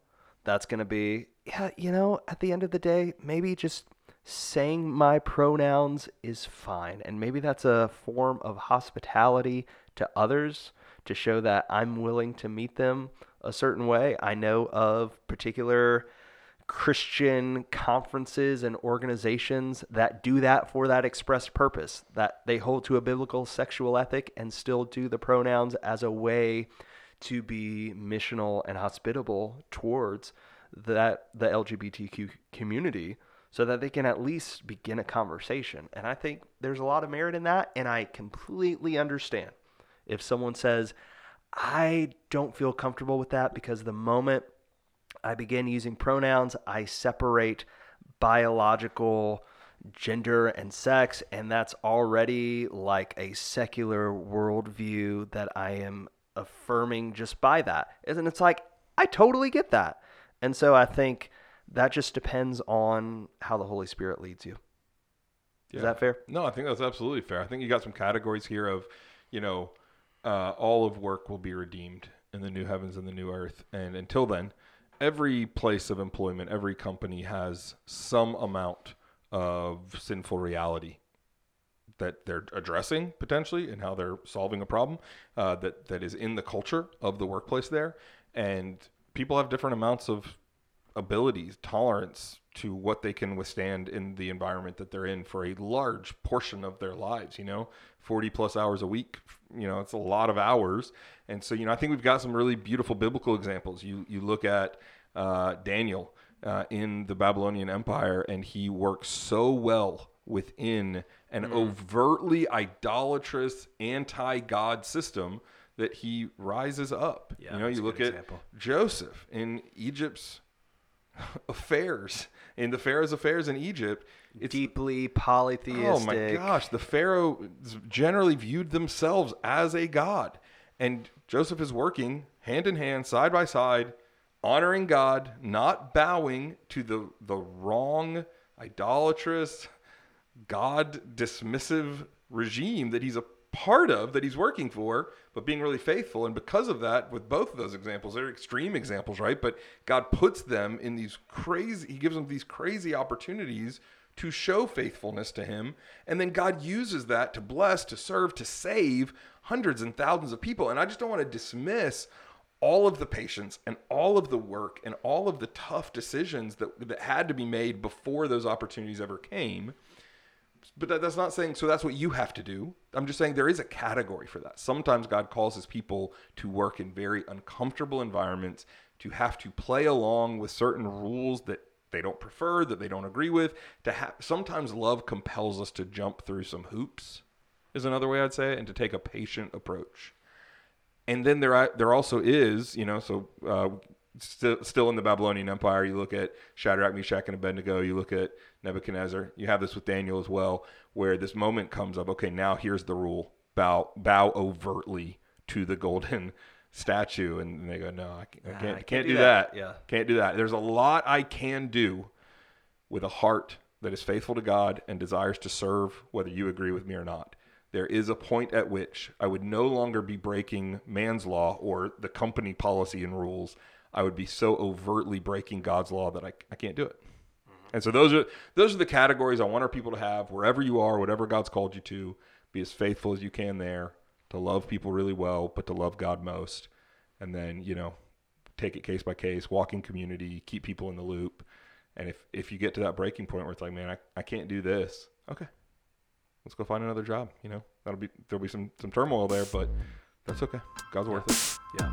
that's going to be yeah you know at the end of the day maybe just saying my pronouns is fine. And maybe that's a form of hospitality to others to show that i'm willing to meet them a certain way. I know of particular Christian conferences and organizations that do that for that express purpose, that they hold to a biblical sexual ethic and still do the pronouns as a way to be missional and hospitable towards that the LGBTQ community so that they can at least begin a conversation. And I think there's a lot of merit in that and I completely understand if someone says I don't feel comfortable with that because the moment I begin using pronouns, I separate biological gender and sex, and that's already like a secular worldview that I am affirming just by that. And it's like, I totally get that. And so I think that just depends on how the Holy Spirit leads you. Yeah. Is that fair? No, I think that's absolutely fair. I think you got some categories here of, you know, uh, all of work will be redeemed in the new heavens and the new earth. And until then, every place of employment, every company has some amount of sinful reality that they're addressing potentially and how they're solving a problem uh, that that is in the culture of the workplace there, and people have different amounts of abilities, tolerance to what they can withstand in the environment that they're in for a large portion of their lives. You know, forty plus hours a week. You know, it's a lot of hours, and so, you know, I think we've got some really beautiful biblical examples. You you look at uh, Daniel uh, in the Babylonian Empire, and he works so well within an mm. overtly idolatrous, anti-God system that he rises up. Yeah, you know, you look at example. Joseph in Egypt's affairs, in the Pharaoh's affairs in Egypt. It's deeply polytheistic. Oh my gosh, the Pharaoh generally viewed themselves as a god. And Joseph is working hand in hand, side by side, honoring God, not bowing to the, the wrong, idolatrous, God dismissive regime that he's a part of, that he's working for, but being really faithful. And because of that, with both of those examples, they're extreme examples, right? But God puts them in these crazy, he gives them these crazy opportunities to show faithfulness to him. And then God uses that to bless, to serve, to save hundreds and thousands of people. And I just don't want to dismiss all of the patience and all of the work and all of the tough decisions that, that had to be made before those opportunities ever came. But that, that's not saying, so that's what you have to do. I'm just saying there is a category for that. Sometimes God calls his people to work in very uncomfortable environments, to have to play along with certain rules that they don't prefer, that they don't agree with. To have sometimes love compels us to jump through some hoops, is another way I'd say it, and to take a patient approach. And then there, there also is, you know, so uh, still, still in the Babylonian Empire, you look at Shadrach, Meshach, and Abednego. You look at Nebuchadnezzar. You have this with Daniel as well, where this moment comes up. Okay, now here's the rule: bow, bow overtly to the golden statue, and they go, "No, I can't, I can't, I can't do, do that. that. Yeah, can't do that." There's a lot I can do with a heart that is faithful to God and desires to serve, whether you agree with me or not. There is a point at which I would no longer be breaking man's law or the company policy and rules. I would be so overtly breaking God's law that I, I can't do it. Mm-hmm. And so those are those are the categories I want our people to have wherever you are, whatever God's called you to, be as faithful as you can there to love people really well, but to love God most. And then, you know, take it case by case, walk in community, keep people in the loop. And if, if you get to that breaking point where it's like, man, I, I can't do this, okay, let's go find another job. You know, that'll be, there'll be some, some turmoil there, but that's okay. God's worth it. Yeah.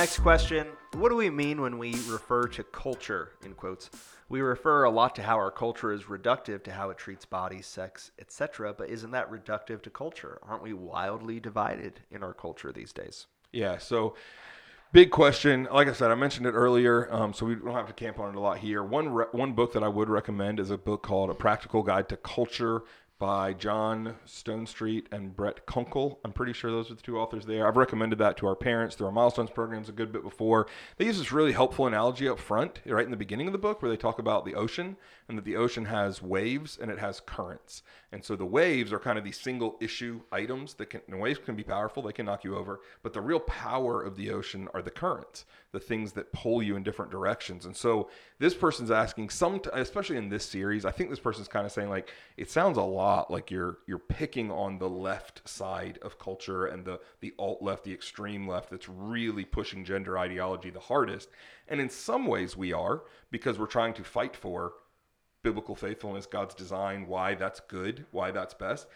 Next question What do we mean when we refer to culture, in quotes? We refer a lot to how our culture is reductive to how it treats bodies, sex, etc. But isn't that reductive to culture? Aren't we wildly divided in our culture these days? Yeah, so big question. Like I said, I mentioned it earlier, um, so we don't have to camp on it a lot here. One re- one book that I would recommend is a book called A Practical Guide to Culture by John Stonestreet and Brett Kunkle. I'm pretty sure those are the two authors there. I've recommended that to our parents through our milestones programs a good bit before. They use this really helpful analogy up front, right in the beginning of the book, where they talk about the ocean and that the ocean has waves and it has currents. And so the waves are kind of these single issue items that can, waves can be powerful, they can knock you over, but the real power of the ocean are the currents, the things that pull you in different directions. And so this person's asking some, especially in this series, I think this person's kind of saying like, it sounds a lot like you're, you're picking on the left side of culture and the, the alt left, the extreme left that's really pushing gender ideology the hardest. And in some ways we are because we're trying to fight for biblical faithfulness, God's design, why that's good, why that's best.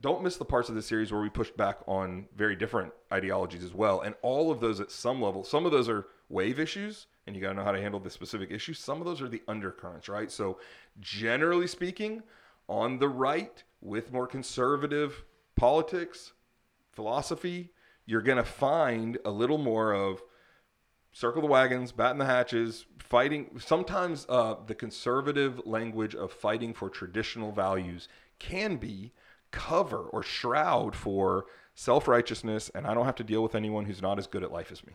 Don't miss the parts of the series where we push back on very different ideologies as well. And all of those at some level, some of those are wave issues, and you got to know how to handle the specific issues. Some of those are the undercurrents, right? So, generally speaking, on the right, with more conservative politics, philosophy, you're going to find a little more of circle the wagons, batten the hatches, fighting. Sometimes uh, the conservative language of fighting for traditional values can be cover or shroud for self righteousness, and I don't have to deal with anyone who's not as good at life as me.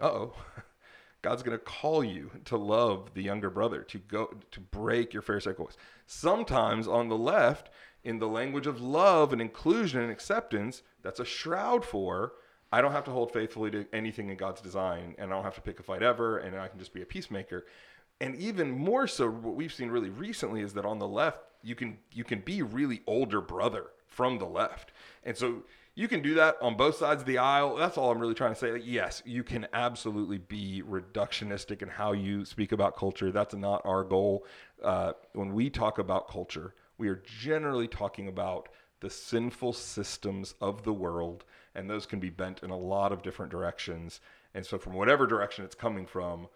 Uh oh. God's going to call you to love the younger brother, to go to break your pharisaical ways. Sometimes on the left, in the language of love and inclusion and acceptance, that's a shroud for I don't have to hold faithfully to anything in God's design, and I don't have to pick a fight ever, and I can just be a peacemaker. And even more so, what we've seen really recently is that on the left, you can you can be really older brother from the left, and so you can do that on both sides of the aisle. That's all I'm really trying to say. Like, yes, you can absolutely be reductionistic in how you speak about culture. That's not our goal. Uh, when we talk about culture, we are generally talking about the sinful systems of the world and those can be bent in a lot of different directions. And so, from whatever direction it's coming from,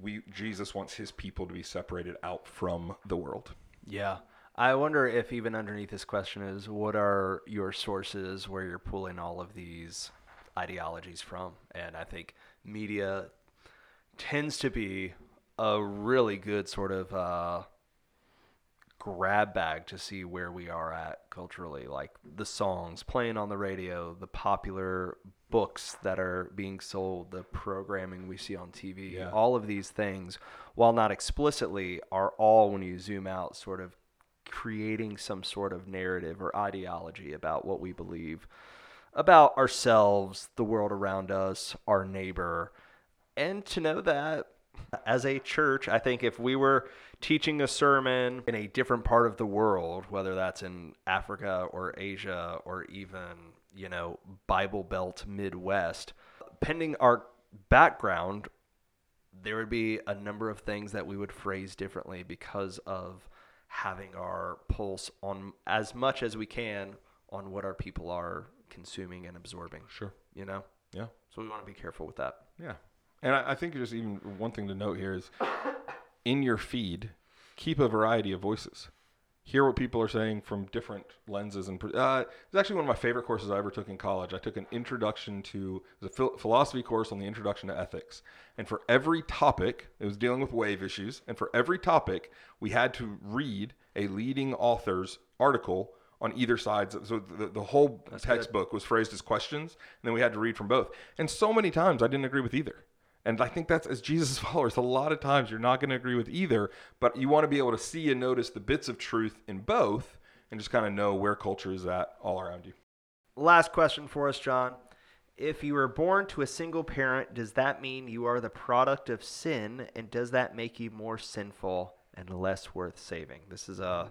we Jesus wants his people to be separated out from the world. Yeah. I wonder if even underneath this question is what are your sources where you're pulling all of these ideologies from? And I think media tends to be a really good sort of uh, grab bag to see where we are at culturally like the songs playing on the radio the popular books that are being sold the programming we see on TV yeah. all of these things while not explicitly are all when you zoom out sort of creating some sort of narrative or ideology about what we believe about ourselves, the world around us, our neighbor, and to know that as a church, I think if we were teaching a sermon in a different part of the world, whether that's in Africa or Asia or even, you know, Bible Belt Midwest, pending our background, there would be a number of things that we would phrase differently because of having our pulse on as much as we can on what our people are consuming and absorbing. Sure. You know? Yeah. So we want to be careful with that. Yeah. And I, I think just even one thing to note here is in your feed, keep a variety of voices. Hear what people are saying from different lenses. And uh, it's actually one of my favorite courses I ever took in college. I took an introduction to it was a philosophy course on the introduction to ethics. And for every topic, it was dealing with wave issues. And for every topic, we had to read a leading author's article on either side. So the, the whole That's textbook was phrased as questions, and then we had to read from both. And so many times I didn't agree with either. And I think that's as Jesus' followers, a lot of times you're not going to agree with either, but you want to be able to see and notice the bits of truth in both and just kind of know where culture is at all around you. Last question for us, John. If you were born to a single parent, does that mean you are the product of sin? And does that make you more sinful and less worth saving? This is a,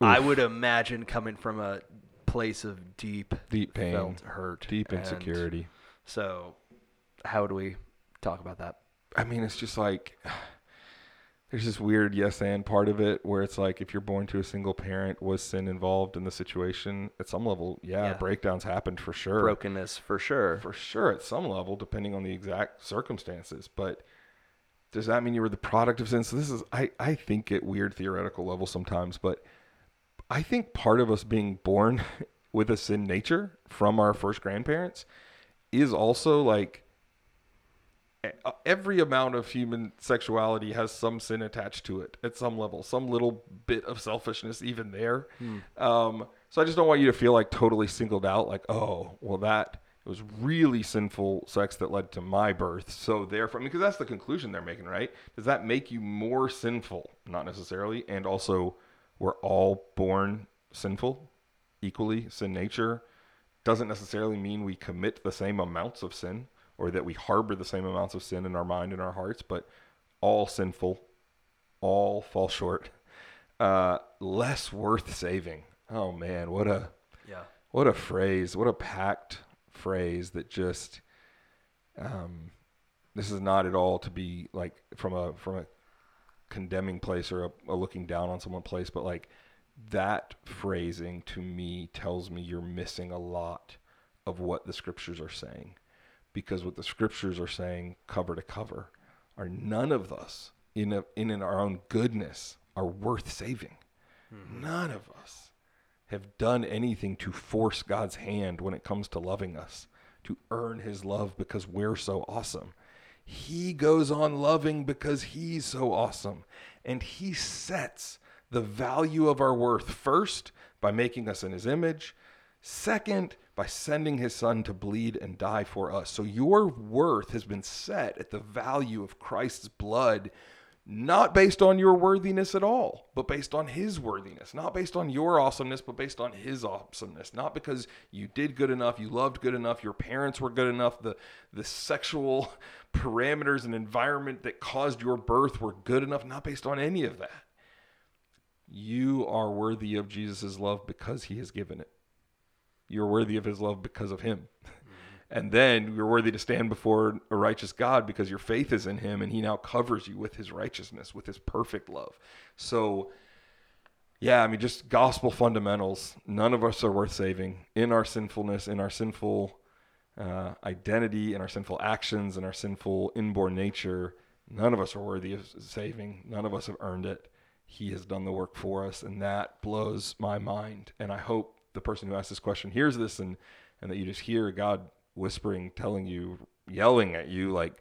I would imagine, coming from a place of deep, Deep pain, felt hurt, deep and insecurity. So, how do we talk about that? I mean, it's just like there's this weird yes and part of it where it's like if you're born to a single parent, was sin involved in the situation? At some level, yeah, Yeah. breakdowns happened for sure. Brokenness, for sure. for sure at some level, depending on the exact circumstances. But does that mean you were the product of sin? So this is I, I think at weird theoretical level sometimes, but I think part of us being born with a sin nature from our first grandparents is also like every amount of human sexuality has some sin attached to it at some level, some little bit of selfishness even there. Um, so I just don't want you to feel like totally singled out, like, oh, well, that it was really sinful sex that led to my birth. So therefore, I mean, because that's the conclusion they're making, right? Does that make you more sinful? Not necessarily. And also, we're all born sinful, equally sin nature. Doesn't necessarily mean we commit the same amounts of sin or that we harbor the same amounts of sin in our mind and our hearts, but all sinful, all fall short. Uh, less worth saving. Oh man, what a Yeah. what a phrase, what a packed phrase that just um, this is not at all to be like from a from a condemning place or a, a looking down on someone place, but like that phrasing to me tells me you're missing a lot of what the scriptures are saying. Because what the scriptures are saying cover to cover are none of us in a, in, in our own goodness are worth saving. Hmm. None of us have done anything to force God's hand when it comes to loving us, to earn his love because we're so awesome. He goes on loving because he's so awesome. And he sets the value of our worth first by making us in his image, second, by sending his son to bleed and die for us. So your worth has been set at the value of Christ's blood not based on your worthiness at all, but based on his worthiness, not based on your awesomeness, but based on his awesomeness, not because you did good enough, you loved good enough, your parents were good enough, the the sexual parameters and environment that caused your birth were good enough, not based on any of that. You are worthy of Jesus' love because he has given it. You're worthy of his love because of him. And then you're worthy to stand before a righteous God because your faith is in him and he now covers you with his righteousness, with his perfect love. So, yeah, I mean, just gospel fundamentals. None of us are worth saving in our sinfulness, in our sinful uh, identity, in our sinful actions, in our sinful inborn nature. None of us are worthy of saving. None of us have earned it. He has done the work for us, and that blows my mind. And I hope the person who asked this question hears this and, and that you just hear God whispering, telling you, yelling at you, like,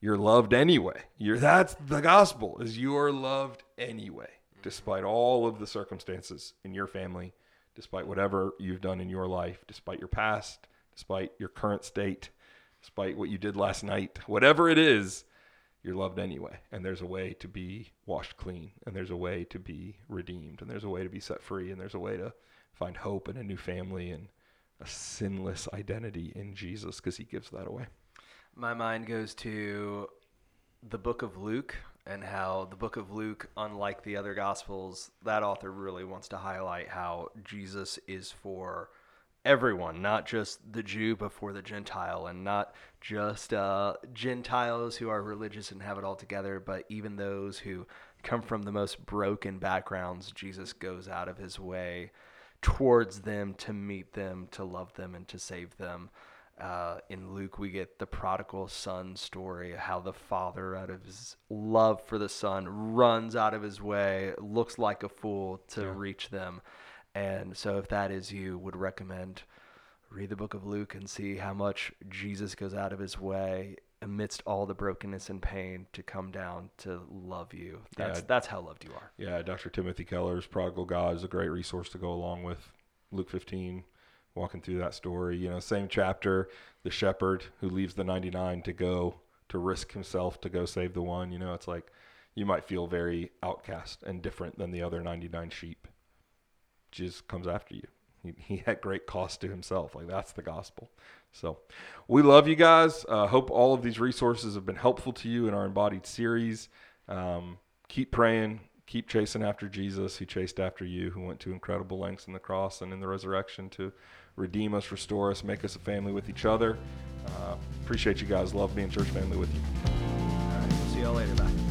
you're loved anyway. You're that's the gospel is you're loved anyway, despite all of the circumstances in your family, despite whatever you've done in your life, despite your past, despite your current state, despite what you did last night, whatever it is, you're loved anyway. And there's a way to be washed clean, and there's a way to be redeemed, and there's a way to be set free, and there's a way to find hope and a new family and a sinless identity in Jesus because he gives that away. My mind goes to the book of Luke and how the book of Luke, unlike the other gospels, that author really wants to highlight how Jesus is for everyone, not just the Jew, but for the Gentile, and not just uh, Gentiles who are religious and have it all together, but even those who come from the most broken backgrounds. Jesus goes out of his way towards them to meet them, to love them, and to save them. Uh, in Luke, we get the prodigal son story, how the father, out of his love for the son, runs out of his way, looks like a fool to yeah. reach them. And so, if that is you, would recommend read the book of Luke and see how much Jesus goes out of his way amidst all the brokenness and pain to come down to love you. That's yeah. that's how loved you are. Yeah, Dr. Timothy Keller's Prodigal God is a great resource to go along with Luke 15 walking through that story. You know, same chapter, the shepherd who leaves the 99 to go to risk himself to go save the one. You know, it's like you might feel very outcast and different than the other 99 sheep. Just comes after you. He, he had great cost to himself. Like that's the gospel. So we love you guys. Uh, hope all of these resources have been helpful to you in our embodied series. Um, keep praying, keep chasing after Jesus, who chased after you, who went to incredible lengths in the cross and in the resurrection to redeem us, restore us, make us a family with each other. Uh, appreciate you guys. Love being church family with you. All right. We'll see y'all later. Bye.